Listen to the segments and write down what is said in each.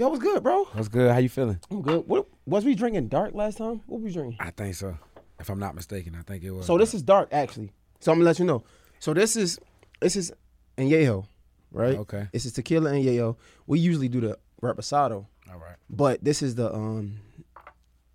Yo, what's good, bro? What's good? How you feeling? I'm good. What was we drinking dark last time? What we drinking? I think so. If I'm not mistaken, I think it was. So this is dark actually. So I'm gonna let you know. So this is this is Añejo, right? Okay. This is tequila Añejo. We usually do the reposado, All right. but this is the um.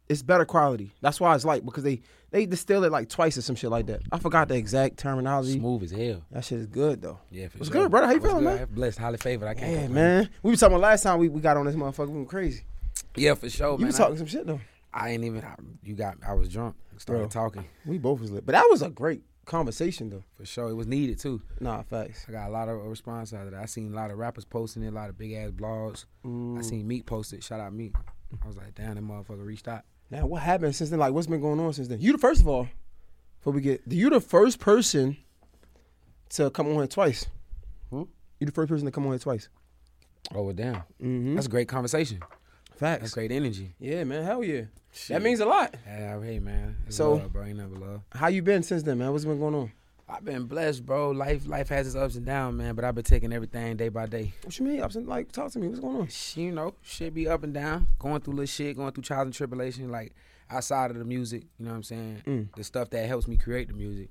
It's better quality. That's why it's like because they they distill it like twice or some shit like that. I forgot the exact terminology. Smooth as hell. That shit is good though. Yeah, for What's sure. good, brother? How you What's feeling, good? man? Blessed, highly favored. I can't. Yeah, complain. man. We were talking about last time we, we got on this motherfucker. We went crazy. Yeah, for sure, You man. was talking some shit though. I, I ain't even. I, you got. I was drunk. Started Bro. talking. We both was lit, but that was a great conversation though. For sure, it was needed too. Nah, facts. I got a lot of response out of that. I seen a lot of rappers posting it, a lot of big ass blogs. Mm. I seen Meek post it. Shout out Meek. I was like, damn, that motherfucker reached out. Now, what happened since then? Like, what's been going on since then? You the first of all, before we get, you the first person to come on here twice. Hmm? You the first person to come on here twice. Oh, well, damn. Mm-hmm. That's a great conversation. Facts. That's great energy. Yeah, man. Hell yeah. Shit. That means a lot. Yeah, hey man. It's So- love, bro, ain't never love. How you been since then, man? What's been going on? I've been blessed, bro. Life, life has its ups and downs, man. But I've been taking everything day by day. What you mean? Ups and like, talk to me. What's going on? You know, shit be up and down, going through little shit, going through trials and tribulation, like outside of the music. You know what I'm saying? Mm. The stuff that helps me create the music,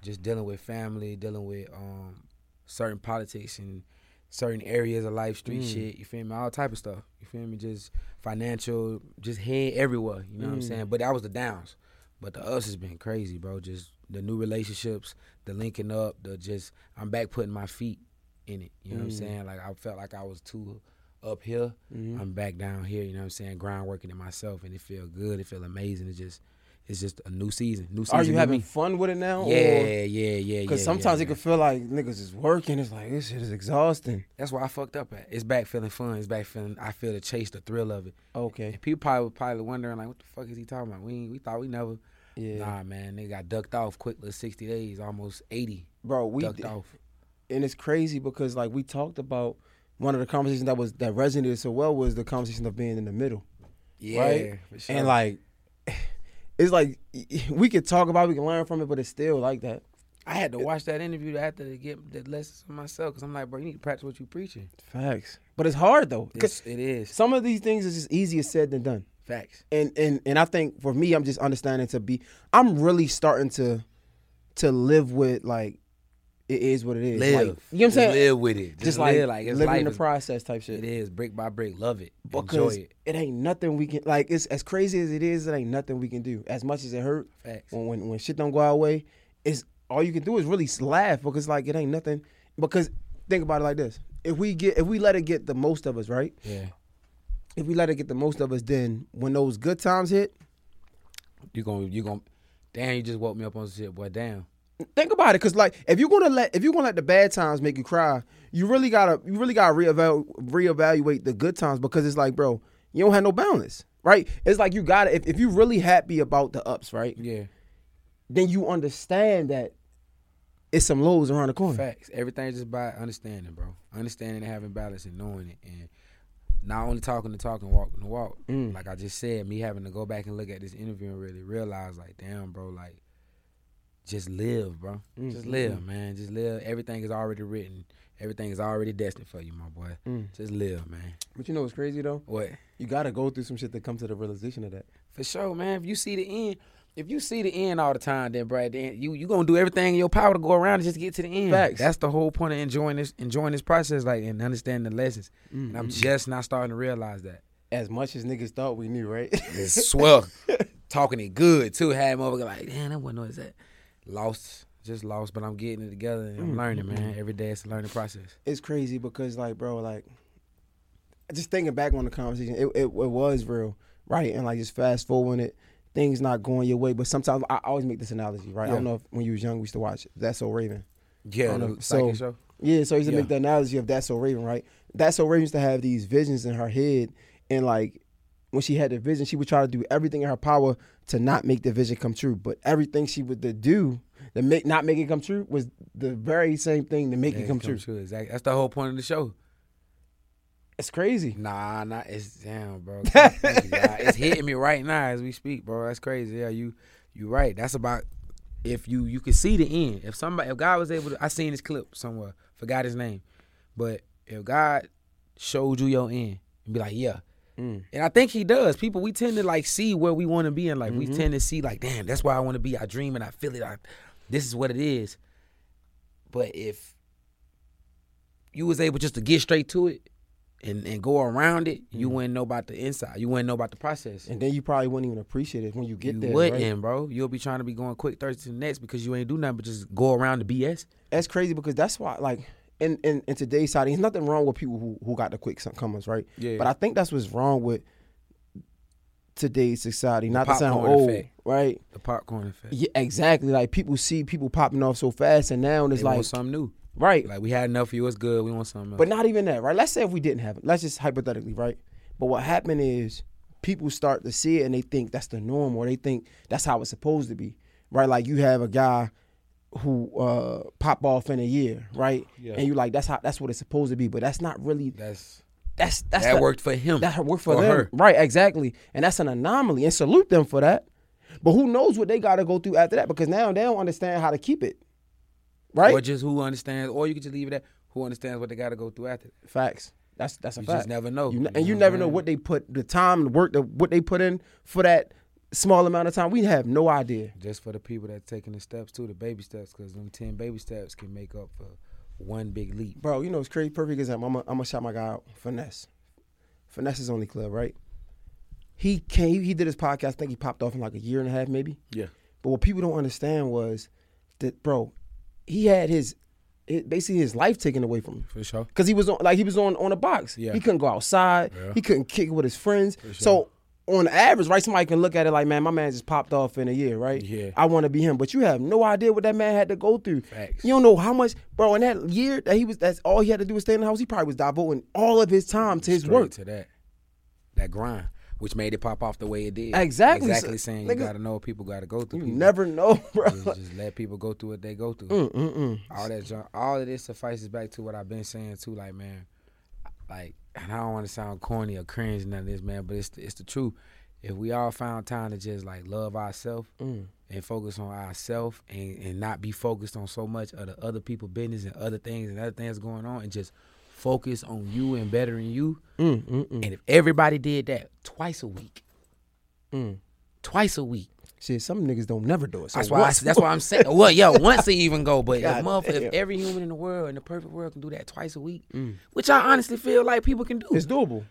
just dealing with family, dealing with um certain politics and certain areas of life, street Mm. shit. You feel me? All type of stuff. You feel me? Just financial, just head everywhere. You know what I'm Mm. saying? But that was the downs. But the us has been crazy, bro. Just the new relationships, the linking up, the just I'm back putting my feet in it. You know what I'm Mm. saying? Like I felt like I was too up here. Mhm. I'm back down here. You know what I'm saying? Ground working it myself, and it feel good. It feel amazing. It's just it's just a new season. New season. Are you having me. fun with it now? Yeah, yeah, yeah, yeah. Because yeah, sometimes yeah, it can feel like niggas is working. It's like this shit is exhausting. That's where I fucked up at. It's back feeling fun. It's back feeling. I feel the chase, the thrill of it. Okay. And people probably probably wondering like, what the fuck is he talking about? We we thought we never. Yeah. Nah, man, they got ducked off quick. Little sixty days, almost eighty. Bro, we ducked did- off. and it's crazy because like we talked about one of the conversations that was that resonated so well was the conversation of being in the middle. Yeah, Right? for sure. And like it's like we could talk about it, we can learn from it, but it's still like that. I had to watch that interview after to get the lessons for myself because I'm like, bro, you need to practice what you preaching. Facts. But it's hard though. It's, it is some of these things is just easier said than done. Facts. And and and I think for me I'm just understanding to be I'm really starting to to live with like it is what it is. Live. Like, you know what I'm saying? Live with it. Just, Just like, live like it's living the is- process type shit. It is brick by brick. Love it. because Enjoy it. ain't nothing we can like. It's as crazy as it is. It ain't nothing we can do. As much as it hurt, Facts. when when, when shit don't go our way, it's all you can do is really laugh because like it ain't nothing. Because think about it like this: if we get if we let it get the most of us, right? Yeah. If we let it get the most of us, then when those good times hit, You gonna you gonna damn you just woke me up on some shit, boy. Damn. think about it. Because like if you're gonna let if you're gonna let the bad times make you cry, you really gotta you really gotta reevaluate reevaluate the good times because it's like, bro, you don't have no balance, right? It's like you gotta if if you really happy about the ups, right? Yeah. then you understand that it's some lows around the corner. Facts. Everything just by understanding, bro. Understanding and having balance and knowing it and not only talking the talk and walking the walk. Mm. Like I just said, me having to go back and look at this interview and really realize like, damn, bro, like just live, bro. Mm, Just mm, live, man. Just live. Everything is already written. Everything is already destined for you, my boy. Mm. Just live, man. But you know what's crazy though? What? You gotta go through some shit to come to the realization of that. For sure, man. If you see the end, if you see the end all the time, then Brad, then you you gonna do everything in your power to go around and just get to the end. Facts. That's the whole point of enjoying this enjoying this process, like and understanding the lessons. Mm, And I'm mm, just not starting to realize that. as much as niggas thought we knew, right? It's swell. Talking it good too. Had motherfucker like, damn, that wasn't what is that. Lost, just lost, but I'm getting it together and I'm Mm, learning, man. Every day it's a learning process. it's crazy because like, bro, like just thinking back on the conversation, it, it, it was real, right? And like just fast forwarding it, things not going your way. But sometimes I always make this analogy, right? I don't know if when you was young we used to watch That's So Raven. Yeah, know. So- show. Yeah, so I used to Yeah. make the analogy of That's So Raven, right? That's So Raven used to have these visions in her head, and like when she had the vision, she would try to do everything in her power to not make the vision come true. But everything she would to do to make not make it come true was the very same thing to make Yeah, it come true. Exactly. That's the whole point of the show. It's crazy. Nah, nah, it's damn, bro. It's hitting me right now as we speak, bro. That's crazy. Yeah, you, you right. That's about if you you can see the end. If somebody, if God was able to, I seen this clip somewhere, forgot his name, but if God showed you your end, and be like, yeah. Mm. And I think he does. People, we tend to like see where we want to be in life. We Mhm. tend to see like, damn, that's where I want to be. I dream and I feel it. I, this is what it is. But if you was able just to get straight to it and, and go around it, you Mhm. wouldn't know about the inside. You wouldn't know about the process. And then you probably wouldn't even appreciate it when you get you there. wouldn't, right? bro. You'll be trying to be going quick thirsty to the next because you ain't do nothing but just go around the BS. That's crazy because that's why, like, in, in, in today's society, there's nothing wrong with people who, who got the quick comers, right? Yeah. But I think that's what's wrong with today's society. Not to sound old, effect. right? the popcorn effect. Yeah, exactly. Like people see people popping off so fast, and now it's They like, something new. Right? Like we had enough of you. It's good. We want something else. But not even that, right? Let's say if we didn't have it. Let's just hypothetically, right? But what happened is people start to see it and they think that's the norm, or they think that's how it's supposed to be, right? Like you have a guy who uh pop off in a year, right? Yeah. And you're like that's how that's what it's supposed to be, but that's not really that's that's that's that the- worked for him. that worked for them, her. right? Exactly, and that's an anomaly, and salute them for that. But who knows what they got to go through after that? Because now they don't understand how to keep it, right? Or just who understands, or you could just leave it at who understands what they got to go through after. that. Facts. That's that's a You fact. just never know. You You and you know never know what they put the time, the work, the what they put in for that small amount of time. We have no idea. Just for the people that taking the steps too, the baby steps, because them ten baby steps can make up for one big leap. Bro, you know it's crazy. Perfect example. I'm gonna I'm gonna shout my guy out. Finesse. Finesse is only club, right? He came. He did his podcast. I think he popped off in like a year and a half, maybe. Yeah. But what people don't understand was that, bro, he had his, basically his life taken away from him. For sure. Cause he was on like he was on on a box. Yeah. He couldn't go outside. Yeah. He couldn't kick it with his friends. Sure. So on average, right, somebody can look at it like, man, my man just popped off in a year, right? Yeah. I want to be him, but you have no idea what that man had to go through. Facts. You don't know how much, bro. In that year that he was, that's all he had to do was stay in the house. He probably was devoting all of his time to his Straight work. to that, that grind, which made it pop off the way it did. Exactly. Exactly. So, saying nigga, you got to know what people got to go through. You People never know, bro. just, just let people go through what they go through. Mm, mm, mm. all that junk, all of this suffices back to what I've been saying too. Like man, like and I don't want to sound corny or cringe none of this, man, but it's the, it's the truth. If we all found time to just like love ourselves Mm. and focus on ourselves and, and not be focused on so much of the other people business and other things and other things going on and just focus on you and bettering you. Mm, mm, mm, And if everybody did that twice a week, mm. twice a week, Shit, some niggas don't never do it. So that's why. I, that's why I'm saying. Well, yo, once they even go, but if, God damn. if every human in the world in the perfect world can do that twice a week, Mm. which I honestly feel like people can do, It's doable.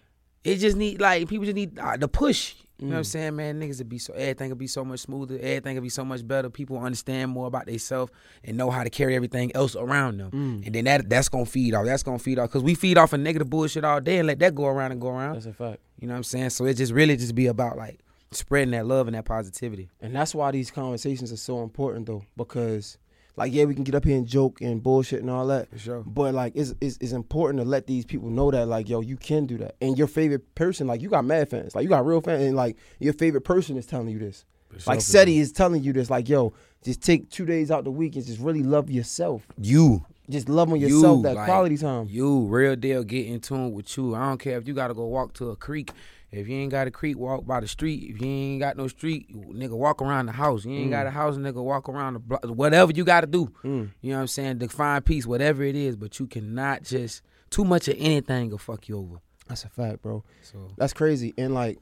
it just need like people just need uh, the push. You know what I'm Mm. saying, man? Niggas would be so everything would be so much smoother. Everything would be so much better. People understand more about themselves and know how to carry everything else around them. Mm. And then that that's gonna feed off. That's gonna feed off because we feed off of negative bullshit all day and let that go around and go around. That's a fact. You know what I'm saying? So it just really just be about like spreading that love and that positivity. And that's why these conversations are so important though, because like yeah, we can get up here and joke and bullshit and all that. For sure. But like it's, it's it's important to let these people know that like yo, you can do that. And your favorite person, like you got mad fans. Like you got real fans and like your favorite person is telling you this. Like Seddy is telling you this, like, yo, just take two days out the week and just really love yourself. You, Just love on yourself You, that like, quality time. you, real deal, get in tune with you. I don't care if you gotta go walk to a creek. If you ain't got a creek, walk by the street. If you ain't got no street, nigga, walk around the house. You ain't Mm. got a house, nigga, walk around the block. Whatever you gotta do. Mm. You know what I'm saying? Define peace, whatever it is, but you cannot just too much of anything will fuck you over. That's a fact, bro. So That's crazy. And like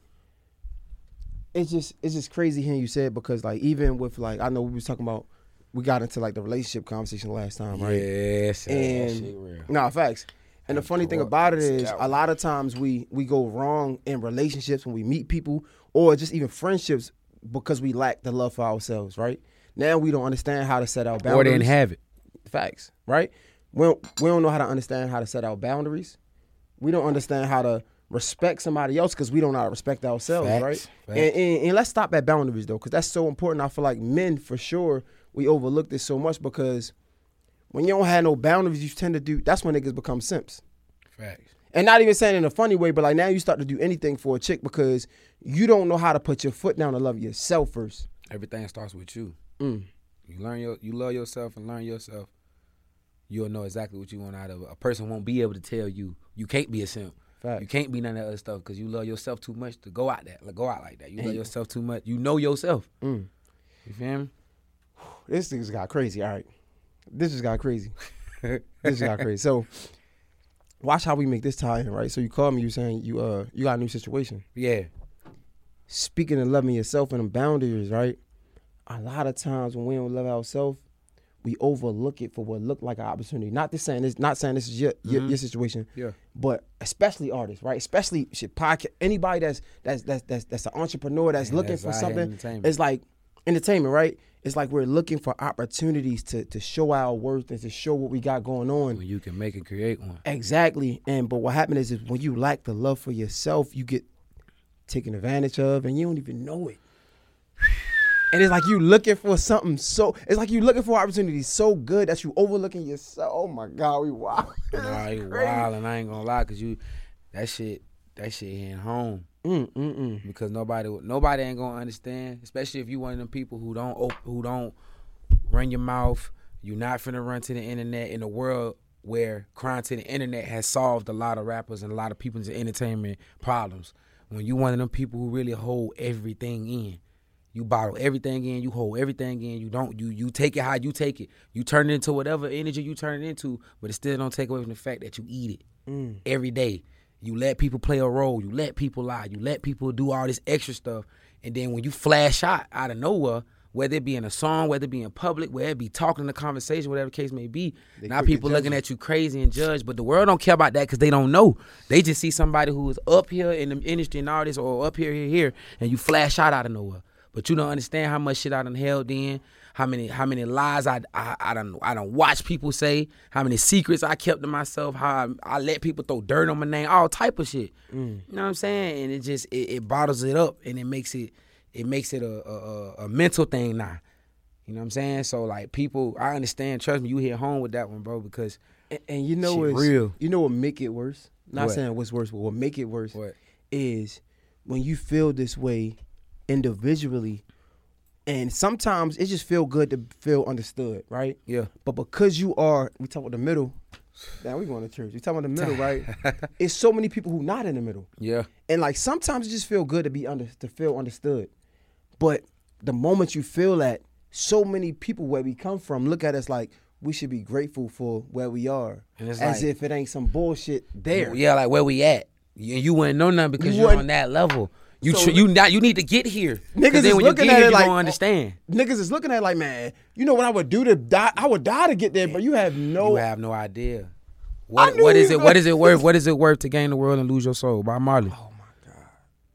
it's just it's just crazy hearing you say it because like even with like I know we was talking about we got into like the relationship conversation last time, right? yes, And- Nah, facts. And the funny thing about it is, a lot of times we we go wrong in relationships when we meet people, or just even friendships, because we lack the love for ourselves. Right now, we don't understand how to set our boundaries. or they didn't have it. Facts, right? We don't, we don't know how to understand how to set our boundaries. We don't understand how to respect somebody else because we don't know how to respect ourselves, Facts, right? facts. And, and, and let's stop at boundaries though, because that's so important. I feel like men, for sure, we overlook this so much because when you don't have no boundaries, you tend to do. That's when niggas become simps. Facts. And not even saying in a funny way, but like now you start to do anything for a chick because you don't know how to put your foot down to love yourself first. Everything starts with you. Mm. You learn your, you love yourself and learn yourself. You'll know exactly what you want out of it. A person won't be able to tell you you can't be a simp. Fact. You can't be none of that other stuff because you love yourself too much to go out like, go out like that. You And love yourself too much. You know yourself. Mm. You feel me? This thing just got crazy. All right, this just got crazy. this just got crazy. So watch how we make this tie in, right? So you call me, you saying you uh you got a new situation. Yeah. Speaking of loving yourself and the boundaries, right? A lot of times when we don't love ourselves, we overlook it for what looked like an opportunity. Not this saying this, not saying this is your your, Mhm. your situation, Yeah. but especially artists, right? Especially shit podcast. Anybody that's that's that's that's that's an entrepreneur that's Man, looking that's for something. It's like entertainment, right? It's like we're looking for opportunities to to show our worth and to show what we got going on. When you can make and create one. Exactly. And but what happened is, is when you lack the love for yourself, you get taken advantage of and you don't even know it. And it's like you looking for something so it's like you looking for opportunities so good that you overlooking yourself. Oh my God, we wow. Nah, you wild, and I ain't gonna lie, cause you, that shit, that shit hitting home. Mm, mm, mm. because nobody nobody ain't gonna understand, especially if you one of them people who don't op- who don't run your mouth. You're not finna run to the internet in a world where crying to the internet has solved a lot of rappers and a lot of people's entertainment problems. When you one of them people who really hold everything in, you bottle everything in, you hold everything in. You don't you you take it how you take it. You turn it into whatever energy you turn it into, but it still don't take away from the fact that you eat it Mm. every day. You let people play a role. You let people lie. You let people do all this extra stuff. And then when you flash out out of nowhere, whether it be in a song, whether it be in public, whether it be talking in a conversation, whatever the case may be, They now people looking at you crazy and judge. But the world don't care about that because they don't know. They just see somebody who is up here in the industry and all this, or up here, here, here, and you flash out out of nowhere. But you don't understand how much shit I done held in, how many how many lies I I I done I done watch people say, how many secrets I kept to myself, how I, I let people throw dirt on my name, all type of shit. Mm. You know what I'm saying? And it just it, it bottles it up and it makes it it makes it a, a a- mental thing now. You know what I'm saying? So like people, I understand. Trust me, you hit home with that one, bro. Because And, and you know what's real. You know what make it worse? Not What? saying what's worse, but what make it worse what? is when you feel this way individually, and sometimes it just feel good to feel understood, right? Yeah. But because you are, we talk about the middle. Now we going to church. We talking about the middle, right? it's so many people who not in the middle, Yeah. and like sometimes it just feel good to be under to feel understood. But the moment you feel that, so many people where we come from look at us like we should be grateful for where we are, as like- if it ain't some bullshit there. Yeah, like where we at? You, you wouldn't know nothing because You you are on that level. You So- tr- you not you need to get here. Niggas then is when looking you get at here, it you like, understand. Niggas is looking at it like, man, you know what I would do to die? I would die to get there, but you have no. you have no idea. What what is it? What is it worth? What is it worth to gain the world and lose your soul? By Marley. oh my god.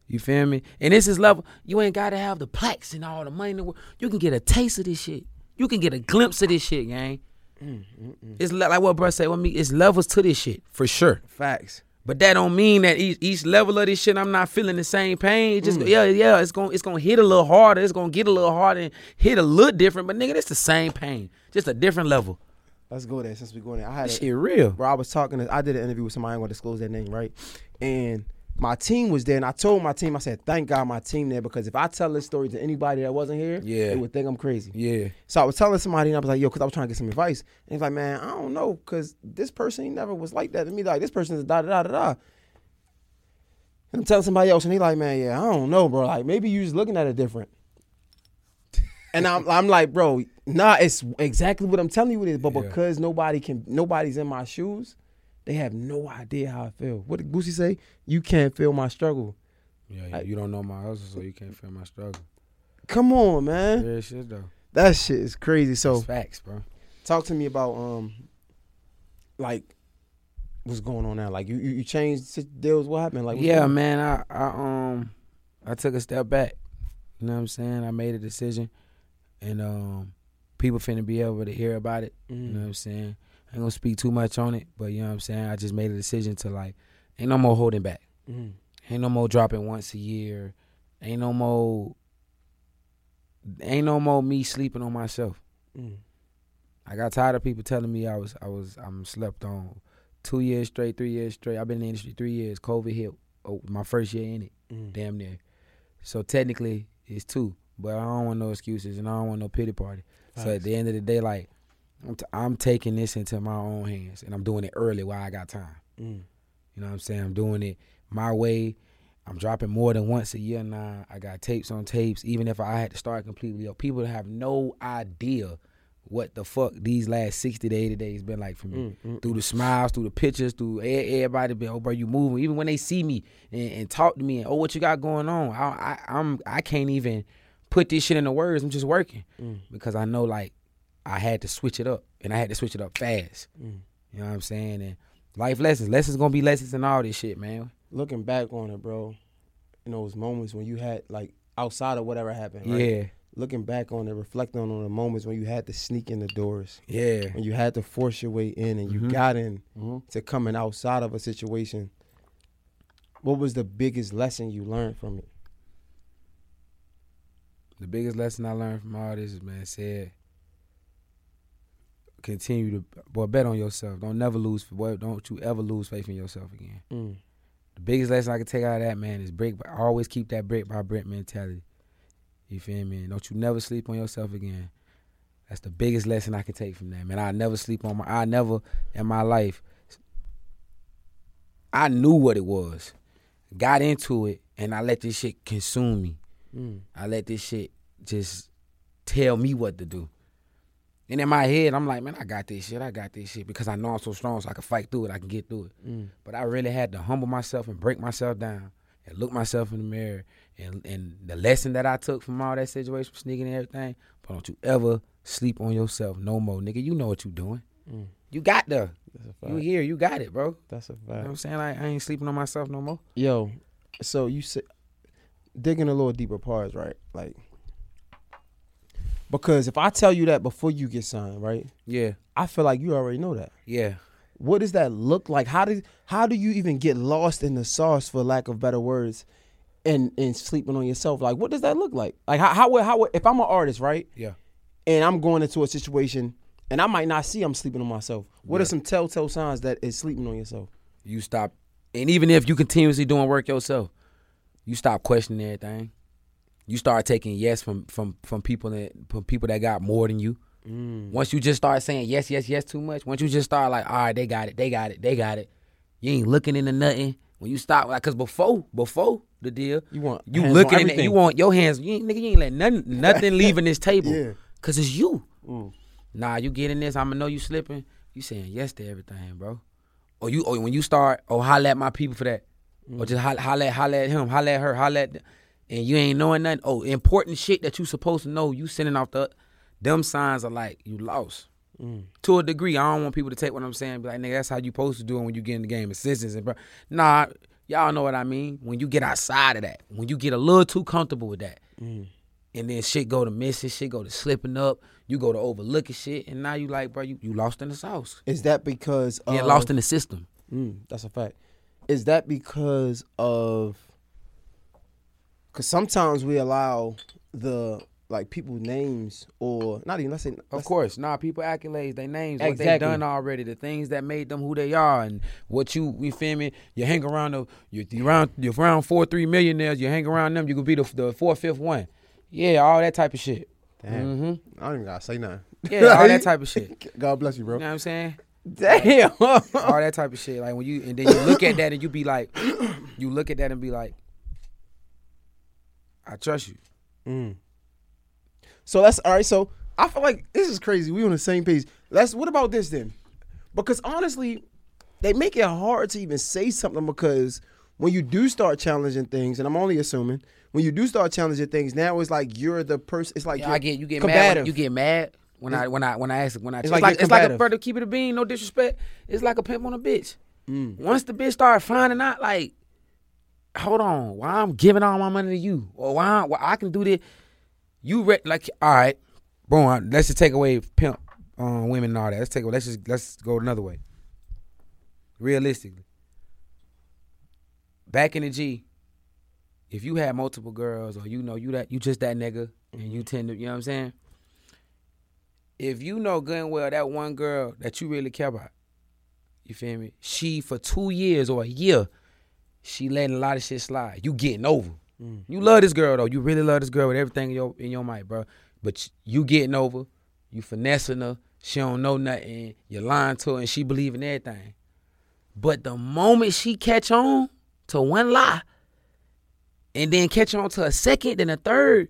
You feel me? And this is level. You ain't gotta have the plaques and all the money in the world. You can get a taste of this shit. You can get a glimpse of this shit, gang. Mm, It's like what bro said with me. It's levels to this shit for sure. Facts. But that don't mean that each, each level of this shit, I'm not feeling the same pain. It Mm. just yeah, yeah, it's gonna it's gonna hit a little harder. It's gonna get a little harder and hit a little different. But nigga, it's the same pain, just a different level. Let's go there since we're going there. I had This a, shit real. bro. I was talking. To, I did an interview with somebody. I'm gonna disclose their name, right? And my team was there, and I told my team, I said, "Thank God my team there because if I tell this story to anybody that wasn't here, Yeah. they would think I'm crazy." Yeah, So I was telling somebody, and I was like, "Yo," because I was trying to get some advice. And he's like, "Man, I don't know, because this person he never was like that to me. Like this person is da da da da da." And I'm telling somebody else, and he like, "Man, yeah, I don't know, bro. Like maybe you just looking at it different." And I'm, I'm like, bro, nah, it's exactly what I'm telling you it is. But Yeah. because nobody can, nobody's in my shoes, they have no idea how I feel. What did Boosie say? You can't feel my struggle. yeah. I- you don't know my hustle, so you can't feel my struggle. Come on, man. Real shit though. That shit is crazy. So It's facts, bro. talk to me about um like what's going on now like you you, you changed deals what happened like yeah, man. I, I um I took a step back. You know what I'm saying? I made a decision, and um people finna be able to hear about it. You know Mm. what I'm saying? I ain't gonna speak too much on it, but you know what I'm saying. I just made a decision to like, ain't no more holding back. Mm. Ain't no more dropping once a year. Ain't no more. Ain't no more me sleeping on myself. Mm. I got tired of people telling me I was I was I'm slept on. Two years straight, three years straight. I've been in the industry three years. COVID hit. Oh, my first year in it. Mm. Damn near. So technically it's two, but I don't want no excuses and I don't want no pity party. So at the end of the day, like I'm, t- I'm taking this into my own hands and I'm doing it early while I got time. Mm. You know what I'm saying? I'm doing it my way. I'm dropping more than once a year now. I got tapes on tapes. Even if I had to start completely up, people have no idea what the fuck these last 60 to 80 days been like for me. Mm, mm, Through the smiles, through the pictures, through everybody been, oh bro, you moving. Even when they see me and, and talk to me and oh what you got going on, I, I I'm I can't even put this shit into words. I'm just working mm, because I know like I had to switch it up and I had to switch it up fast. mm. You know what I'm saying? And life lessons, lessons gonna be lessons and all this shit, man. Looking back on it, bro, in those moments when you had like outside of whatever happened, right? Yeah, Looking back on it, reflecting on the moments when you had to sneak in the doors, yeah. when you had to force your way in, and you Mhm. got in Mm-hmm. to coming outside of a situation. What was the biggest lesson you learned from it? The biggest lesson I learned from all this is, man, said continue to boy bet on yourself. Don't never lose. Boy, don't you ever lose faith in yourself again. Mm, The biggest lesson I can take out of that, man, is break. Always keep that break by brick mentality. You feel me? And don't you never sleep on yourself again. That's the biggest lesson I can take from that, man. I never sleep on my. I never in my life. I knew what it was, got into it, and I let this shit consume me. mm, I let this shit just tell me what to do. And in my head, I'm like, man, I got this shit. I got this shit because I know I'm so strong, so I can fight through it. I can get through it. mm, But I really had to humble myself and break myself down and look myself in the mirror. And and the lesson that I took from all that situation, sneaking and everything, but don't you ever sleep on yourself no more, nigga. You know what you doing. mm. You got the. Fact. You here. You got it, bro. That's a You know fact. what I'm saying? Like I ain't sleeping on myself no more. Yo, so you said digging a little deeper parts, right? Like because if I tell you that before you get signed, right? Yeah. I feel like you already know that. Yeah. What does that look like? How do how do you even get lost in the sauce, for lack of better words, and and sleeping on yourself? Like, what does that look like? Like, how how would- how if I'm an artist, right? Yeah. And I'm going into a situation, and I might not see I'm sleeping on myself. What are some telltale signs that is sleeping on yourself? you stop and even if you continuously doing work yourself you stop questioning everything you start taking yes from from from people that from people that got more than you Mm. once you just start saying yes yes yes too much once you just start like all right they got it they got it they got it you ain't looking into nothing when you stop like because before before the deal You want you looking in it you want your hands you ain't, nigga you ain't let nothing nothing leaving this table Yeah. because it's you Mm. nah, you getting this, I'ma know you slipping. You saying yes to everything, bro. Or you, or when you start, oh holla at my people for that, or just holla, holla, at- holla at him, holla at her, holla at, th- and you ain't knowing nothing. Oh, important shit that you supposed to know. You sending off the, them signs are like you lost. Mm. To a degree, I don't want people to take what I'm saying. and Be like, nigga, that's how you supposed to do it when you get in the game. Assistance and bro, nah, y'all know what I mean. When you get outside of that, when you get a little too comfortable with that, Mm. and then shit go to missing, shit go to slipping up, you go to overlooking shit, and now you like, bro, you, you lost in the sauce. Is that because You of, lost in the system. Mm, that's a fact. Is that because of? Because sometimes we allow the like people's names or not even let's say Of let's- course, nah, people accolades, they names, what they Exactly. done already, the things that made them who they are, and what you, you feel me? You hang around the, you around, you're around four, three millionaires. You hang around them, you could be the the fourth, fifth one. Yeah, all that type of shit. Damn. hmm I don't even gotta say nothing. Yeah, all that type of shit. God bless you, bro You know what I'm saying? Damn. all that type of shit. Like when you and then you look at that and you be like, you look at that and be like, I trust you. Mm. So that's all right. So I feel like this is crazy. We on the same page. Let's. What about this then? Because honestly, they make it hard to even say something because when you do start challenging things, and I'm only assuming when you do start challenging things, now it's like you're the person. It's like Yeah, you're I get you get combative. mad. When, you get mad when I when I when I ask when I it's like like, it's like a combative. brother keep it a bean, no disrespect. It's like a pimp on a bitch. Mm. Once the bitch start finding out, like, hold on, why I'm giving all my money to you, or why, I- why I can do this, you re- like, all right, boom. Let's just take away pimp um, women and all that. Let's take. Let's just let's go another way. Realistically, back in the G, if you had multiple girls, or you know you that you just that nigga, and you tend to, you know what I'm saying. If you know good and well that one girl that you really care about, you feel me? She for two years or a year, she letting a lot of shit slide. You getting over. Mm. You love this girl though. You really love this girl with everything in your in your mind, bro. But you getting over. You finessing her. She don't know nothing. You're lying to her, and she believe in everything. But the moment she catch on to one lie, and then catch on to a second, then a third,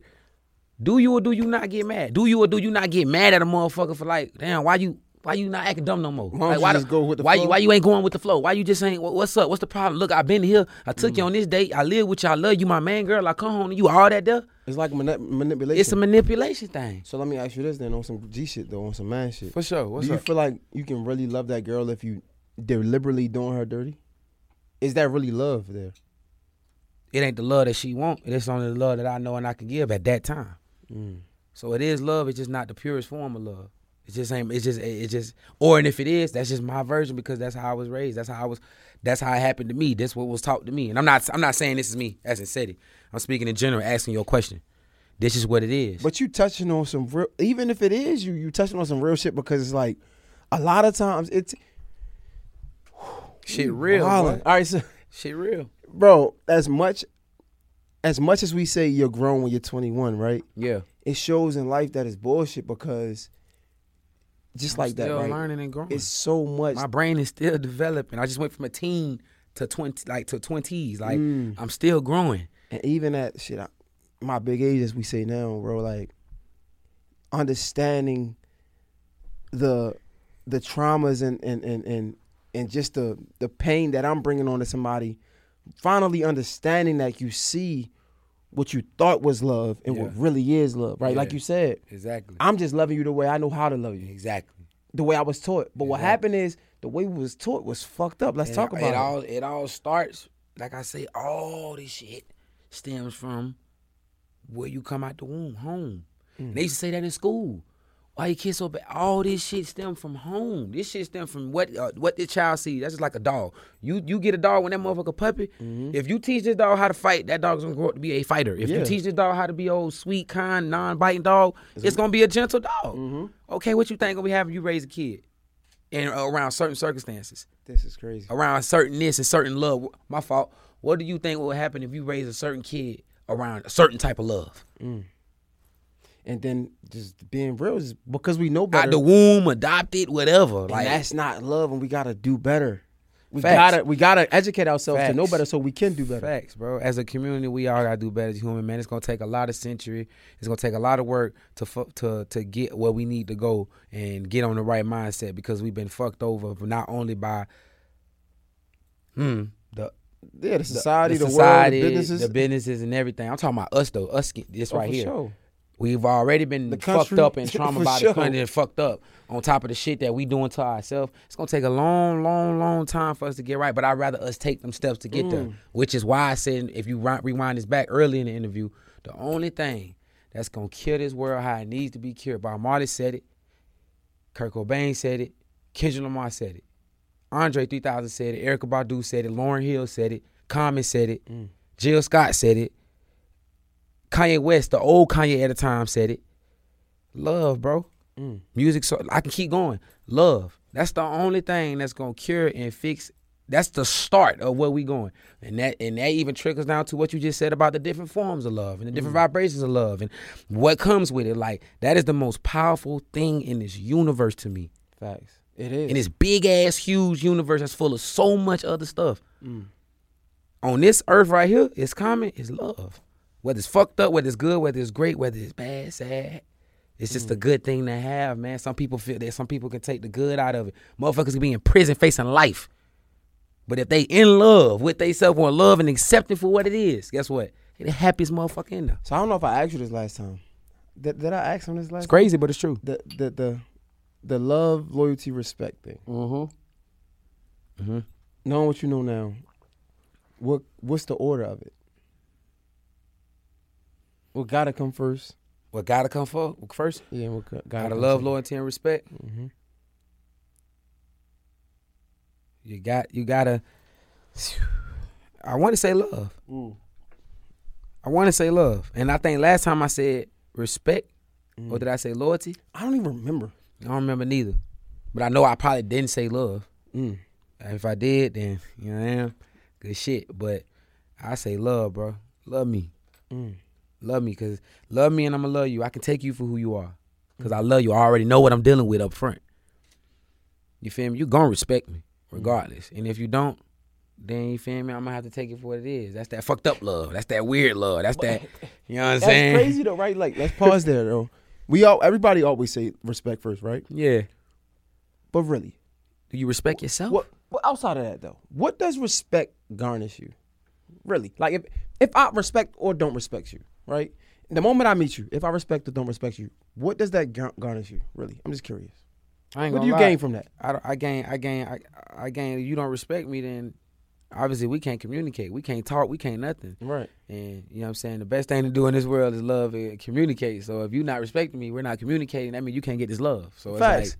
Do you or do you not get mad? Do you or do you not get mad at a motherfucker for like, damn, why you why you not acting dumb no more? Why Like, you why just the- go with the why flow? you why you ain't going with the flow? Why you just ain't? What's up? What's the problem? Look, I've been here. I took Mm. you on this date. I live with you. I love you, my man, girl. I come home to you. All that there. It's like mani- manipulation. It's a manipulation thing. so let me ask you this then on some G shit though, on some man shit. For sure. What's Do you up? feel like you can really love that girl if you deliberately doing her dirty? Is that really love there? It ain't the love that she want. It's only the love that I know and I can give at that time. Mm. So it is love. It's just not the purest form of love. It just ain't. It's just. It just. Or and if it is, that's just my version because that's how I was raised. That's how I was. That's how it happened to me. That's what was taught to me. And I'm not. I'm not saying this is me as in said it. I'm speaking in general, asking your question. This is what it is. But you touching on some real, even if it is you, you touching on some real shit because it's like a lot of times it's shit real, All right, so Shit real. bro, as much as much as we say you're grown when you're 21, right? Yeah. It shows in life that it's bullshit because just I'm like that, right? learning and growing. It's so much. my brain is still developing. I just went from a teen to twenty, like to twenties. Like Mm. I'm still growing. And even at shit, I, my big age, as we say now, bro, like understanding the the traumas and and and and, and just the the pain that I'm bringing on to somebody. Finally, understanding that you see what you thought was love and Yeah. what really is love, right? Like you said, Exactly. I'm just loving you the way I know how to love you, exactly. the way I was taught. But what happened is the way we was taught was fucked up. Let's And talk about it. it. all. It all starts, like I say, all this shit stems from where you come out the womb, home. Mm. They used to say that in school. Why you kids so bad? All this shit stem from home. This shit stem from what uh, what the child sees. That's just like a dog. You you get a dog when that motherfucker puppy. If you teach this dog how to fight, that dog's gonna grow up to be a fighter. If Mm-hmm. Yeah. you teach this dog how to be old, sweet, kind, non-biting dog, it's gonna be a gentle dog. Mm-hmm. Okay, what you think gonna be having you raise a kid, and around certain circumstances This is crazy. around certain this and certain love. My fault. What do you think will happen if you raise a certain kid around a certain type of love? And then just being real is because we know better. Out the womb, adopted, whatever. And Like that's not love, and we gotta do better. We Facts. gotta we gotta educate ourselves to know better, so we can do better. facts, bro. As a community, we all gotta do better as human man. It's gonna take a lot of century. It's gonna take a lot of work to fu- to to get where we need to go and get on the right mindset because we've been fucked over not only by hmm the Yeah, the society, the, society, world, the businesses. the businesses, and everything. I'm talking about us though. Us, this Oh, right for here. sure. We've already been The fucked up and for trauma by sure. the country and fucked up on top of the shit that we doing to ourselves. It's gonna take a long, long, long time for us to get right. But I'd rather us take them steps to get there. Mm. Which is why I said if you rewind this back early in the interview, the only thing that's gonna kill this world how it needs to be cured. Bob Marley said it, Kurt Cobain said it, Kendrick Lamar said it, Andre 3000 said it, Erykah Badu said it, Lauryn Hill said it, Common said it, Mm. Jill Scott said it, Kanye West, the old Kanye at the time, said it. Love, bro. Mm. Music, so I can keep going. Love. That's the only thing that's gonna cure and fix. That's the start of where we going, and that and that even trickles down to what you just said about the different forms of love and the different vibrations of love and what comes with it. Like that is the most powerful thing in this universe to me. Facts. It is. In this big ass, huge universe that's full of so much other stuff. Mm. On this earth right here, it's common. Is love. Whether it's fucked up, whether it's good, whether it's great, whether it's bad, sad. It's just a good thing to have, man. Some people feel that some people can take the good out of it. Motherfuckers can be in prison facing life. But if they in love with they self want love and accept it for what it is, guess what? They the happiest motherfucker in there. So I don't know if I asked you this last time. Did, did I ask him this last? It's crazy, but it's true. The the the the love, loyalty, respect thing. Mm-hmm. Mm-hmm. Knowing what you know now, what what's the order of it? What gotta come first? What gotta come for first? Yeah, what got- gotta Gotta come love, loyalty, and respect. Mm-hmm. You got you gotta I wanna say love. Mm. I wanna say love. And I think last time I said respect, Mm. or did I say loyalty? I don't even remember. I don't remember neither. But I know I probably didn't say love. Mm. If I did, then you know I am. Good shit. But I say love, bro. Love me. Mm. Love me, cause love me and I'ma love you. I can take you for who you are. Cause I love you. I already know what I'm dealing with up front. You feel me? You gonna respect me, regardless. And if you don't, then you feel me, I'm gonna have to take it for what it is. That's that fucked up love. That's that weird love. That's that You know what I'm That's saying? crazy though, right? Like, let's pause there though. We all, everybody always say respect first, right? Yeah. But really, Do you respect yourself? what? What outside of that though? What does respect garnish you? Really, like if if I respect or don't respect you, right? The moment I meet you, if I respect or don't respect you, what does that garnish you? Really, I'm just curious. I ain't What do you lie. gain from that? I, I gain, I gain, I, I gain. If you don't respect me, then obviously we can't communicate. We can't talk. We can't nothing. Right. And you know what I'm saying? The best thing to do in this world is love and communicate. So if you're not respecting me, we're not communicating. That means you can't get this love. So it's Facts.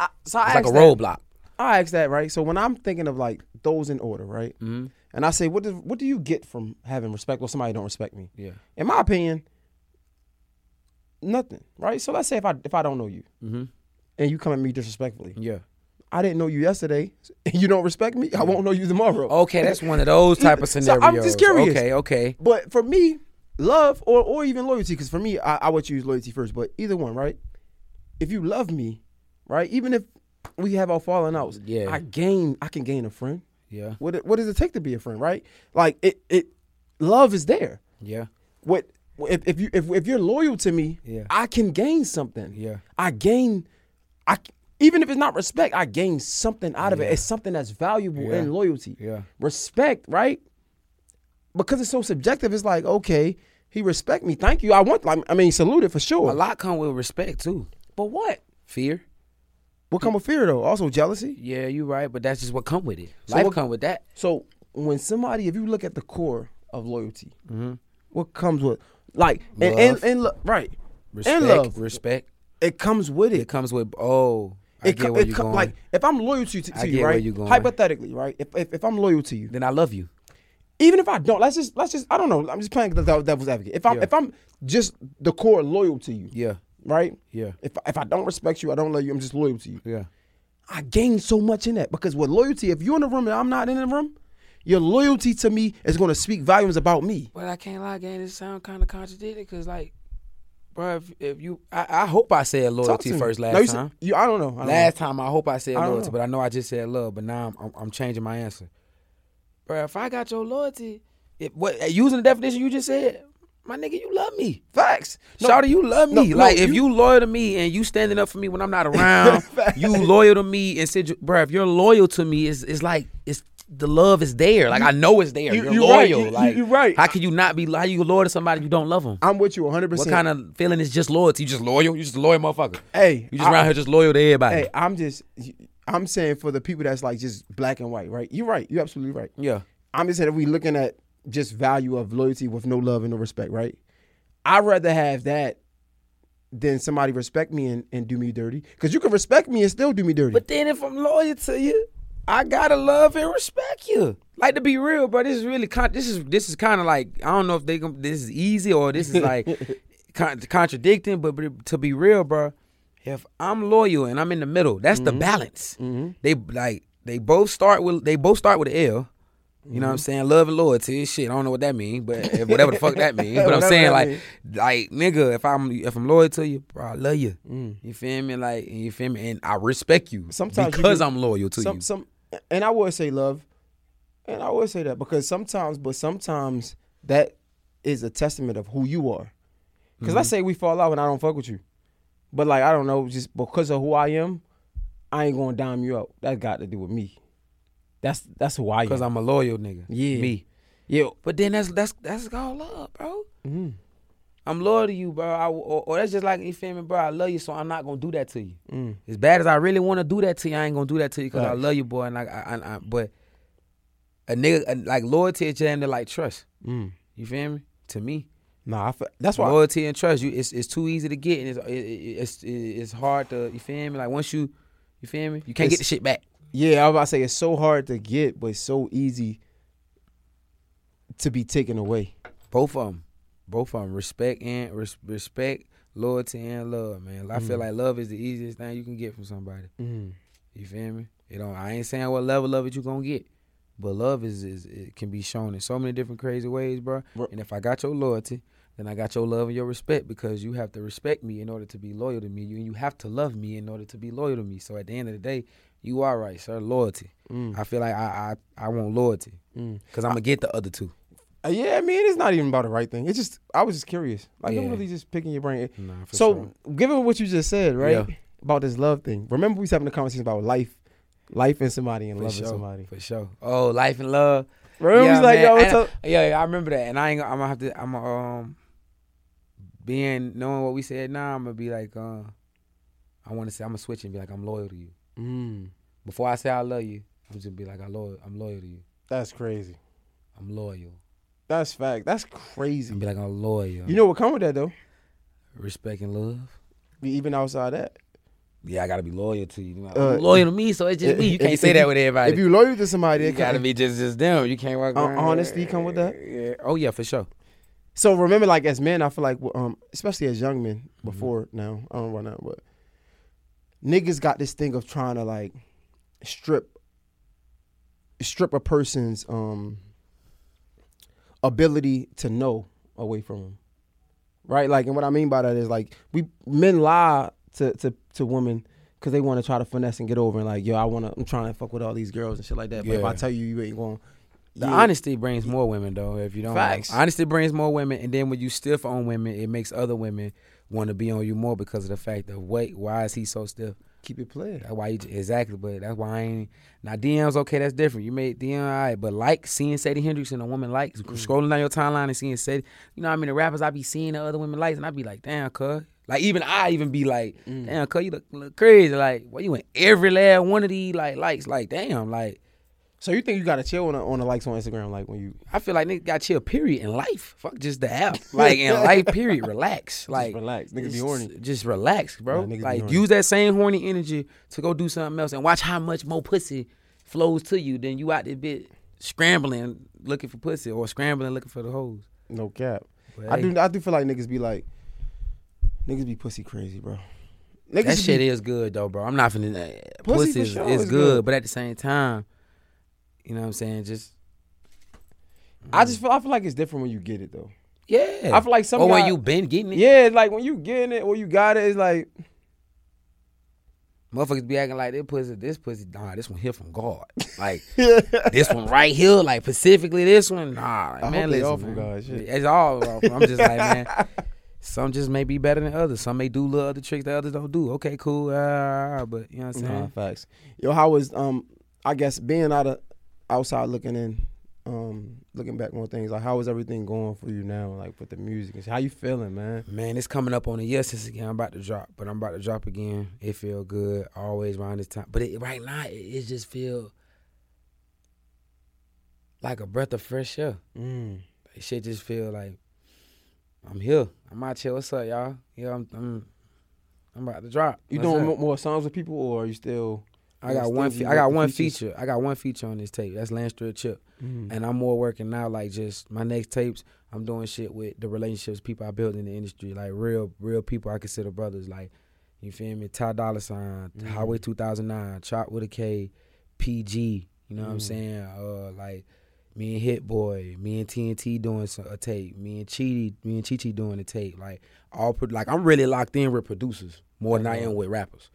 like I, so I it's like a asked that- roadblock. I ask that right. So when I'm thinking of like those in order, right, hmm and I say, what does what do you get from having respect or somebody don't respect me? Yeah. In my opinion, nothing, right? So let's say if I if I don't know you hmm and you come at me disrespectfully, Yeah. I didn't know you yesterday, and you don't respect me, I won't know you tomorrow. Okay, that's one of those type of So scenarios. I'm just curious. Okay, okay. But for me, love or or even loyalty, because for me, I, I would choose loyalty first. But either one, right? If you love me, right, even if we have our falling outs, Yeah. I gain, I can gain a friend. Yeah. What it- what does it take to be a friend, right? Like it it love is there. Yeah. What if, if you if, if you're loyal to me, Yeah. I can gain something. Yeah. I gain I even if it's not respect, I gain something out of it. It's something that's valuable Yeah. in loyalty. Yeah. Respect, right? Because it's so subjective, it's like, okay, he respect me. Thank you. I want like, I mean, salute it for sure. A lot come with respect too. But what? Fear. What come with fear though? Also jealousy. Yeah, you're right, but that's just what come with it. So Life what- come with that. So when somebody, if you look at the core of loyalty, Mhm. what comes with like and and, and right, Respect. and love, Respect. it comes with It it. comes with oh. I It, get where it you're co- going. like if I'm loyal to, to I you, get where right? you're going. Hypothetically, right? If, if if I'm loyal to you, then I love you. even if I don't, let's just let's just I don't know. I'm just playing the devil's advocate. If I'm Yeah. if I'm just the core loyal to you, Yeah. Right? Yeah. If if I don't respect you, I don't love you. I'm just loyal to you. Yeah. I gain so much in that because with loyalty, if you're in the room and I'm not in the room, your loyalty to me is going to speak volumes about me. But I can't lie, gang. This sound kind of contradicted because, like, bro, if, if you, I, I hope I said Talk loyalty to me. first last No, you said- time. you, I don't know. I don't Last time, I hope I said I don't loyalty, know. but I know I just said love. But now I'm, I'm, I'm changing my answer, bro. If I got your loyalty, if what uh, using the definition you just said, my nigga, you love me. facts. No, Shawty, you love me. no, like if you- you loyal to me and you standing up for me when I'm not around, you loyal to me and said, bro, if you're loyal to me, it's it's like it's the love is there. Like I know it's there. you- are loyal. right. You- like you right. How can you not be? How you loyal to somebody you don't love them? I'm with you 100. What kind of feeling is just loyalty? You just loyal? You just loyal motherfucker? Hey, You just I- around here just loyal to everybody? Hey, I'm just. I'm saying for the people that's like just black and white, right? You're right. You're absolutely right. Yeah. I'm just saying if we looking at just value of loyalty with no love and no respect, right? I'd rather have that than somebody respect me and, and do me dirty. Because you can respect me and still do me dirty. But then if I'm loyal to you, I gotta love and respect you. Like to be real, bro. This is really con- this is this is kind of like I don't know if they gon- this is easy or this is like con- contradicting, but, but to be real, bro. If I'm loyal and I'm in the middle, that's the mm-hmm. balance. Mm-hmm. They like they both start with they both start with an L. You know what I'm saying? Love and loyalty. Shit, I don't know what that means, but whatever the fuck that means. But I'm saying like, mean. like nigga, if I'm if I'm loyal to you, bro, I love you. You feel me? Like you feel me? And I respect you Sometimes you because do- I'm loyal to some you. some and I would say love, and I would say that because sometimes, but sometimes that is a testament of who you are. Because Mm-hmm. let's say we fall out and I don't fuck with you, but like I don't know, just because of who I am, I ain't gonna dime you out. That got to do with me. That's that's who I am. Because I'm a loyal nigga. Yeah. Me. yeah. But then that's that's that's all love, bro. Mhm. I'm loyal to you, bro. I, or, or that's just like you feel me, bro. I love you, so I'm not gonna do that to you. Mm. As bad as I really want to do that to you, I ain't gonna do that to you because I love you, boy. And like, I, I, I, but a nigga a- like loyalty is just like trust. Mm. You feel me? To me, Nah, I that's why. loyalty and trust, you it's it's too easy to get, and it's it, it- it's it's hard to you feel me. Like once you you feel me, you can't get the shit back. Yeah, I was about to say it's so hard to get, but it's so easy to be taken away. Both of them, both of them, respect and res- respect, loyalty and love, man. I feel Mhm. like love is the easiest thing you can get from somebody. Mm. You feel me? You know, I ain't saying what level of it you gonna get, but love is is it can be shown in so many different crazy ways, bro. Bro. And if I got your loyalty, then I got your love and your respect because you have to respect me in order to be loyal to me. You you have to love me in order to be loyal to me. So at the end of the day, you are right, sir. Loyalty. Mm. I feel like I I, I want loyalty Mm. because I'm gonna get the other two. Uh, yeah, I mean, it's not even about the right thing. It's just I was just curious. Like I'm really just picking your brain. Nah, for so, sure. given what you just said, right, Yeah. about this love thing. Remember we was having a conversation about life, life and somebody and for loving sure, somebody. for sure. Oh, life and love. Remember Yeah, like, man, yo, what's and- up? Yeah, yeah, I remember that, and I ain't. gonna- I'm gonna have to. I'm gonna, um, being knowing what we said now. I'm gonna be like, uh, I want to say I'm gonna switch and be like, I'm loyal to you. Mm, Before I say I love you, I'm just be like, I loyal. I'm loyal to you. that's crazy. I'm loyal. That's fact. That's crazy. And be like, I'm loyal. You know what come with that though? respect and love. Be Even outside that, Yeah, I gotta be loyal to you. Uh, loyal to me, so it's just me. You if- can't say that with everybody. if you loyal to somebody, you gotta be just just them. You can't walk Uh, around. honesty come with that? Yeah. Oh yeah, for sure. So remember, like as men, I feel like, um, especially as young men, Mm-hmm. before now, I don't know about now, but niggas got this thing of trying to like strip, strip a person's um ability to know away from them, right? Like, and what I mean by that is like we men lie to to to women. Cause they want to try to finesse and get over and like, yo, I want to, I'm trying to fuck with all these girls and shit like that. But if I tell you, you ain't going. The yeah. honesty brings more women though. If you don't, Facts. honesty brings more women, and then when you stiff on women, it makes other women want to be on you more because of the fact of wait, why is he so stiff? keep it playing. That's why you exactly, but that's why I ain't. Now DM's okay, that's different. You made DM all right, but like seeing Seddy Hendrinx and a woman likes Mm. scrolling down your timeline and seeing Seddy, you know, what I mean, the rappers I be seeing the other women likes, and I be like, damn, cuz. Like even I even be like, Mm. damn, cuz you look, look crazy. Like, what you in every last one of these like likes? Like, damn, like. So you think you gotta chill on the, on the likes on Instagram, like when you I feel like niggas got chill. Period in life. Fuck just the app. Like in life. Period. Relax. Like relax. Niggas be horny. Just relax, bro. Yeah, like use that same horny energy to go do something else and watch how much more pussy flows to you than you out there bit scrambling looking for pussy or scrambling looking for the hoes. no cap. But I hey, do I do feel like niggas be like niggas be pussy crazy, bro. Niggas That shit be, is good though, bro. I'm not finna. Uh, Pussy pussy is, sure is is good, good. but at the same time, you know what I'm saying? Just I just feel I feel like it's different when you get it though. yeah. I feel like some or when you been getting it. Yeah, like when you getting it or you got it, it's like Motherfuckers be acting like this pussy, this pussy, nah, this one here from God. Like yeah. this one right here, like specifically this one, nah, like, I man, hope listen, all from. God, shit. It's all. off. I'm just like, man, some just may be better than others. Some may do little other tricks that others don't do. Okay, cool, uh, but you know what I'm saying? Nah, facts. Yo, how was um I guess being out of outside looking in, um, looking back on things, like how is everything going for you now, like with the music and? How you feeling, man? Man, it's coming up on a year since again. I'm about to drop, but I'm about to drop again. It feel good always around this time, but it, right now it, it just feel like a breath of fresh air. Mm. Like, shit just feel like I'm here. I'm out here. What's up, y'all? Yeah, I'm. I'm, I'm about to drop. You What's doing up? more songs with people or are you still I got one. Fe- I got one features. feature. I got one feature on this tape. That's Landstrip Chip, Mm. and I'm more working now. Like just my next tapes, I'm doing shit with the relationships people I built in the industry, like real, real people I consider brothers. Like you feel me? Ty Dolla Sign, Mm. Highway 2009, Chop with a K, PG. You know what I'm Mm. saying? Uh, like me and Hit Boy, me and TNT doing some, a tape, me and Cheaty, me and Chi Chi doing a tape. Like all, pro- like I'm really locked in with producers more than I am with rappers.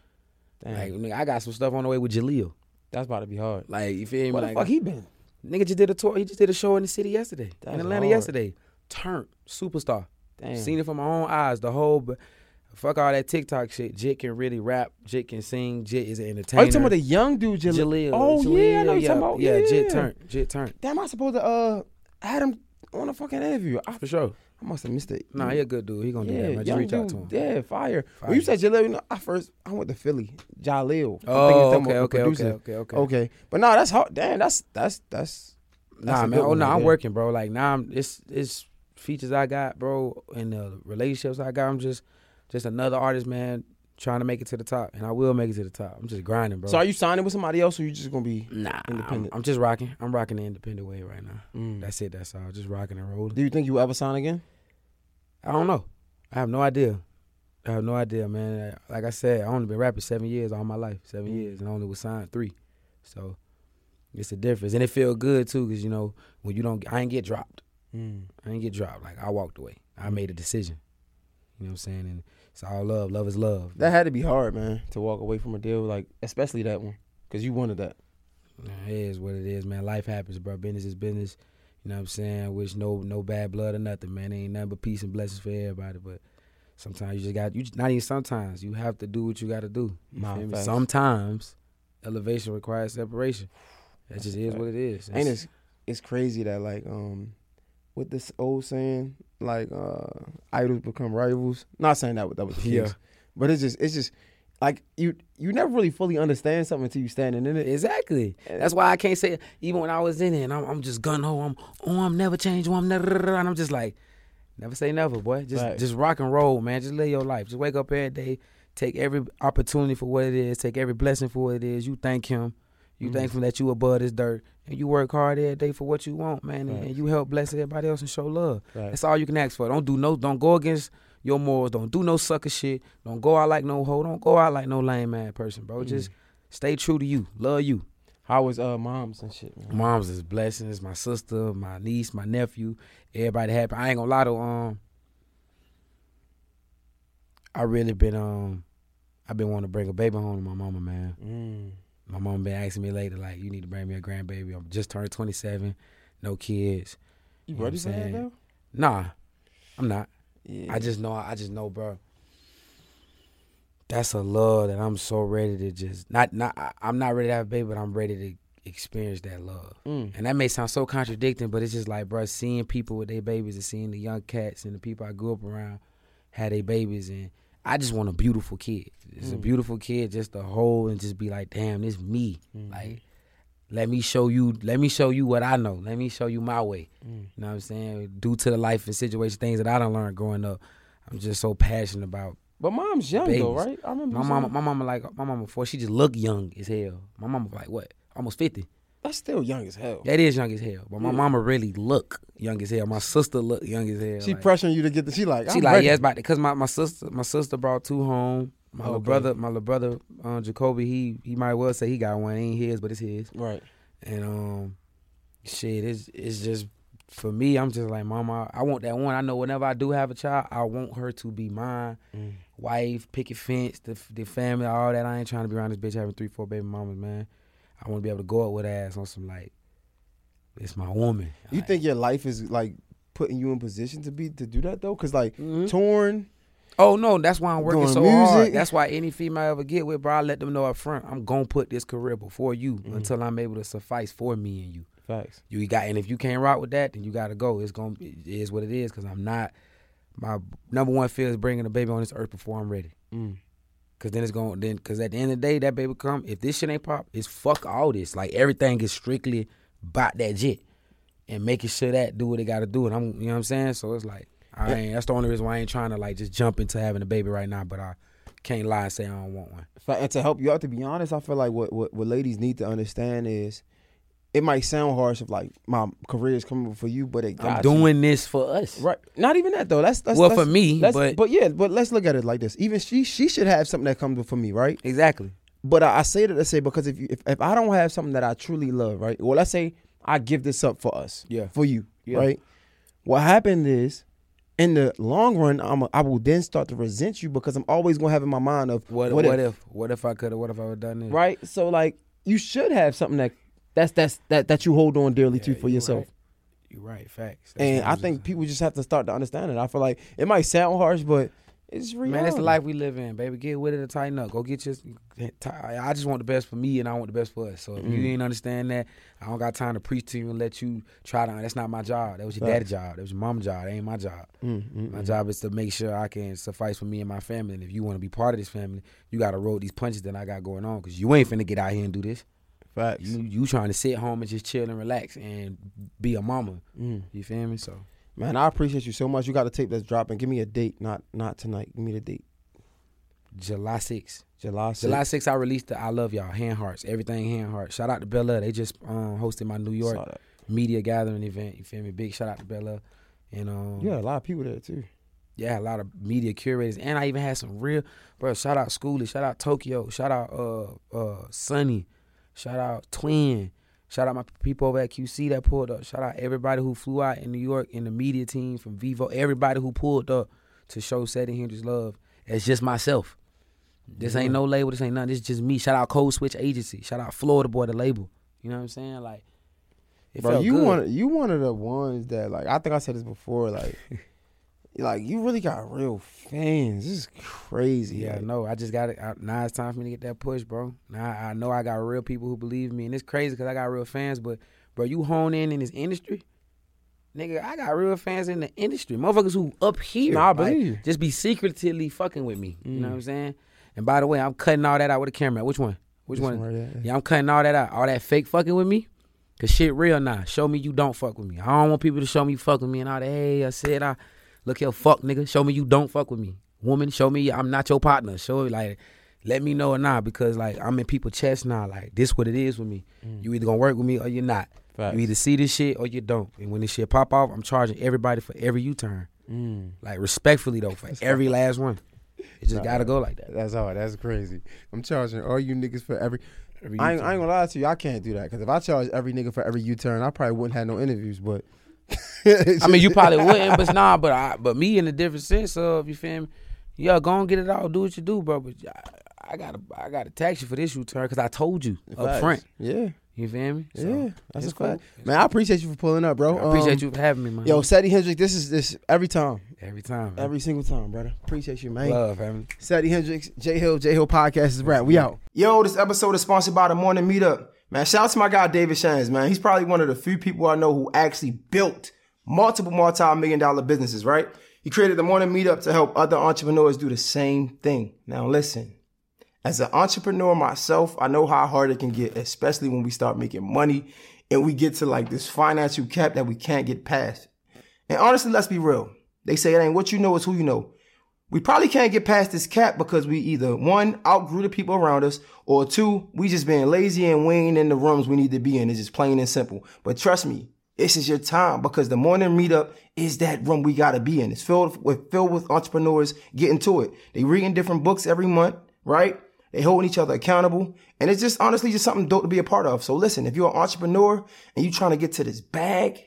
Like nigga, I got some stuff on the way with Jaleel. that's about to be hard. Like you feel me? Where the Like, fuck he been? nigga just did a tour. He just did a show in the city yesterday, That's in Atlanta hard. yesterday. Turn superstar. Damn. Seen it from my own eyes. The whole, but fuck all that TikTok shit. Jit can really rap. Jit can sing. Jit is an Oh, entertainer. you talking about the young dude, Jaleel? Jaleel? Oh yeah, I know you yeah, talking about. yeah. Yeah, Jit turn. Jit turn Damn, I supposed to uh had him on a fucking interview. I, for sure. I must have missed it. Nah, he a good dude. He gonna do that. Man. Just reach out to him. Yeah, fire. Fire. When you said Jaleel, you know, I first I went to Philly. Jaleel. Oh, okay, okay, okay, okay, okay. Okay, but no, that's hard. Damn, that's that's that's. that's Nah, man. Oh no, right I'm working, bro. Like now, I'm it's it's features I got, bro, and the relationships I got. I'm just just another artist, man, trying to make it to the top, and I will make it to the top. I'm just grinding, bro. So are you signing with somebody else, or you just gonna be? Nah, Independent. I'm, I'm just rocking. I'm rocking the independent way right now. Mm. That's it. That's all. Just rocking and rolling. Do you think you will ever sign again? I don't know. I have no idea. I have no idea, man. Like I said, I only been rapping seven years all my life, seven Mm. years, and I only was signed three. So it's a difference, and it feel good too, cause you know when you don't, I ain't get dropped. Mm. I ain't get dropped. Like I walked away. I made a decision. You know what I'm saying? And it's all love. Love is love. That had to be hard, man, to walk away from a deal like, especially that one, because you wanted that. It is what it is, man. Life happens, bro. Business is business. You know what I'm saying? Which no no bad blood or nothing, man. Ain't nothing but peace and blessings for everybody. But sometimes you just got you not even sometimes you have to do what you got to do. You feel me? Sometimes elevation requires separation. That just is what it is. Ain't it's it's crazy that like um with this old saying like uh idols become rivals. Not saying that that was the case, Yeah. but it's just it's just like you you never really fully understand something until you're standing in it. Exactly. That's why I can't say even when I was in it and I'm, I'm just gun ho. I'm oh I'm never change. Oh I'm never. And I'm just like never say never, boy. Just Right. just rock and roll, man. Just live your life. Just wake up every day. Take every opportunity for what it is. Take every blessing for what it is. You thank him. You Mhm. thank him that you above this dirt. And you work hard every day for what you want, man. And, Right. and you help bless everybody else and show love. Right. That's all you can ask for. Don't do no. Don't go against your morals. Don't do no sucker shit. Don't go out like no hoe. Don't go out like no lame man person, bro. Mm. Just stay true to you. Love you. How was uh moms and shit, man? Mom's is blessings. My sister, my niece, my nephew, everybody happy. I ain't gonna lie to Um, I really been um, I've been wanting to bring a baby home to my mama, man. Mm. My mom been asking me lately, like, you need to bring me a grandbaby. I'm just turned 27, no kids. You what ready for that saying? though? Nah, I'm not. Yeah. I just know. I just know, bro. That's a love that I'm so ready to just not not. I- I'm not ready to have a baby, but I'm ready to experience that love. Mm. And that may sound so contradicting, but it's just like, bro, seeing people with their babies and seeing the young cats and the people I grew up around had their babies, and I just want a beautiful kid. It's a Mm. beautiful kid just to hold and just be like, damn, this me. Mhm. Like, let me show you. Let me show you what I know. Let me show you my way. Mm. You know what I'm saying? Due to the life and situation, things that I don't learn growing up, I'm just so passionate about. But mom's young though, right? I remember My mama, saying- my mama like my mama before she just looked young as hell. My mama like what? Almost fifty. That's still young as hell. That is young as hell. But my mama really look young as hell. My sister look young as hell. She like, pressuring you to get the. She like. she I'm like ready. yeah, it's about because my, my sister my sister brought two home. My little brother, my little brother, uh, Jacoby, he he might well say he got one. It ain't his, but it's his. Right. And um, shit, it's it's just for me. I'm just like, mama, I want that one. I know whenever I do have a child, I want her to be mine, Mm. wife, picket fence, the the family, all that. I ain't trying to be around this bitch having three, four baby mamas, man. I want to be able to go out with ass on some like, it's my woman. You Like, think your life is like putting you in position to be to do that though? Cause like Mhm. torn. Oh no, that's why I'm working so music. hard. That's why any female I ever get with, bro, I let them know up front, I'm gonna put this career before you Mhm. until I'm able to suffice for me and you. Facts. You got, and if you can't rock with that, then you gotta go. It's gonna, it is what it is. Cause I'm not. My number one fear is bringing a baby on this earth before I'm ready. Mm. Cause then it's going, then, cause at the end of the day, that baby come. If this shit ain't pop, it's fuck all this. Like everything is strictly about that jit, and making sure that do what it gotta do. And I'm, you know what I'm saying. So it's like, I ain't. That's the only reason why I ain't trying to like just jump into having a baby right now. But I can't lie and say I don't want one. And to help you out, to be honest, I feel like what, what what ladies need to understand is, it might sound harsh if like my career is coming for you, but it got I'm you. doing this for us. right. Not even that though. That's, that's well, that's- for me, let's- but, yeah, but let's look at it like this. Even she she should have something that comes for me, right? exactly. But I, I say that to say because if you if, if I don't have something that I truly love, right? Well, let's say I give this up for us, Yeah. for you, Yeah. right? What happened is, in the long run, I'm a, I will then start to resent you because I'm always gonna have in my mind of What? what, What, if, if, What if I could have? What if I would have done this? right? So like you should have something that that's that's that that you hold on dearly to for you yourself. right. You're right. Facts. That's And I think just- people just have to start to understand it. I feel like it might sound harsh, but it's real. Man, it's the life we live in, baby. Get with it and tighten up. Go get your. I just want the best for me, and I want the best for us. So if you Mm. ain't understand that, I don't got time to preach to you and let you try to. That's not my job. That was your Facts. daddy's job. That was your mom's job. That ain't my job. Mm, mm, My mm. job is to make sure I can suffice for me and my family. And if you want to be part of this family, you got to roll these punches that I got going on. Cause you ain't finna get out here and do this. Facts. You you trying to sit home and just chill and relax and be a mama. Mm. You feel me? So Man, I appreciate you so much. You got to tape that's dropping. Give me a date, not not tonight. Give me the date. July 6th. July 6th. July 6th, I released the I Love Y'all, Hand Hearts, everything Hand Hearts. Shout out to Bella. They just um, hosted my New York media gathering event. You feel me? Big shout out to Bella. And um, You had a lot of people there too. yeah, a lot of media curators. And I even had some real, bro, shout out Schoolie, shout out Tokyo, shout out uh uh Sunny, shout out Twin, shout out my people over at QC that pulled up. Shout out everybody who flew out in New York in the media team from Vivo, everybody who pulled up to show Seddy Hendrinx love. It's just myself. This ain't no label. This ain't nothing. This is just me. Shout out Code Switch Agency. Shout out Florida Boy, the label. You know what I'm saying? Like, It Bro, you good. one you one of the ones that like I think I said this before, like like you really got real fans. This is crazy. Yeah, I like, know. I just got it. Now it's time for me to get that push, bro. Now I know I got real people who believe me, and it's crazy because I got real fans. But bro, you hone in in this industry, nigga. I got real fans in the industry, motherfuckers who up here. Nah, I believe you. Just be secretly fucking with me. You know Mm. what I'm saying? And by the way, I'm cutting all that out with a camera. Which one? Which one? right. Yeah, I'm cutting all that out. All that fake fucking with me. Cause shit real now. Show me you don't fuck with me. I don't want people to show me you fuck with me and all that. Hey, I said I look here, fuck nigga. Show me you don't fuck with me. Woman, show me I'm not your partner. Show me like let me know or not because like I'm in people's chest now. Like this what it is with me. You either gonna work with me or you're not. Facts. You either see this shit or you don't. And when this shit pop off, I'm charging everybody for every U turn. Mm. Like respectfully though, for every last one. It just Nah, gotta go like that. That's all. That's crazy. I'm charging all you niggas for every. Every I ain't, I ain't gonna lie to you. I can't do that because if I charge every nigga for every U turn, I probably wouldn't have no interviews. But I mean, you probably wouldn't, but nah. But I, but me in a different sense of you feel me? Yeah, go and get it all. Do what you do, bro. But I, I gotta, I gotta tax you for this return because I told you up Facts. front. Yeah, You feel me? So, yeah, that's it's a fact. Man, I appreciate you for pulling up, bro. I appreciate Um, you for having me, man. Yo, Seddy Hendrick, this is this every time, every time, man. every single time, brother. Appreciate you, man. love, family. Seddy Hendrinx, Jay Hill, Jay Hill Podcast is rap. We out. Yo, this episode is sponsored by the Morning Meetup. Man, shout out to my guy David Shands, man. He's probably one of the few people I know who actually built multiple multi-million dollar businesses, right? He created the Morning Meetup to help other entrepreneurs do the same thing. Now listen, as an entrepreneur myself, I know how hard it can get, especially when we start making money and we get to like this financial cap that we can't get past. And honestly, let's be real. They say it ain't what you know, it's who you know. We probably can't get past this cap because we either one outgrew the people around us, or two, we just being lazy and we ain't in the rooms we need to be in. It's just plain and simple. But trust me, this is your time because the morning meetup is that room we gotta be in. It's filled with filled with entrepreneurs getting to it. They reading different books every month, right? They holding each other accountable. And it's just honestly just something dope to be a part of. So listen, if you're an entrepreneur and you trying to get to this bag,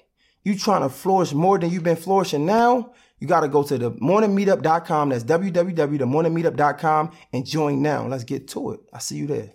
you trying to flourish more than you've been flourishing now, you got to go to the morningmeetup.com. That's www.themorningmeetup.com and join now. Let's get to it. I see you there.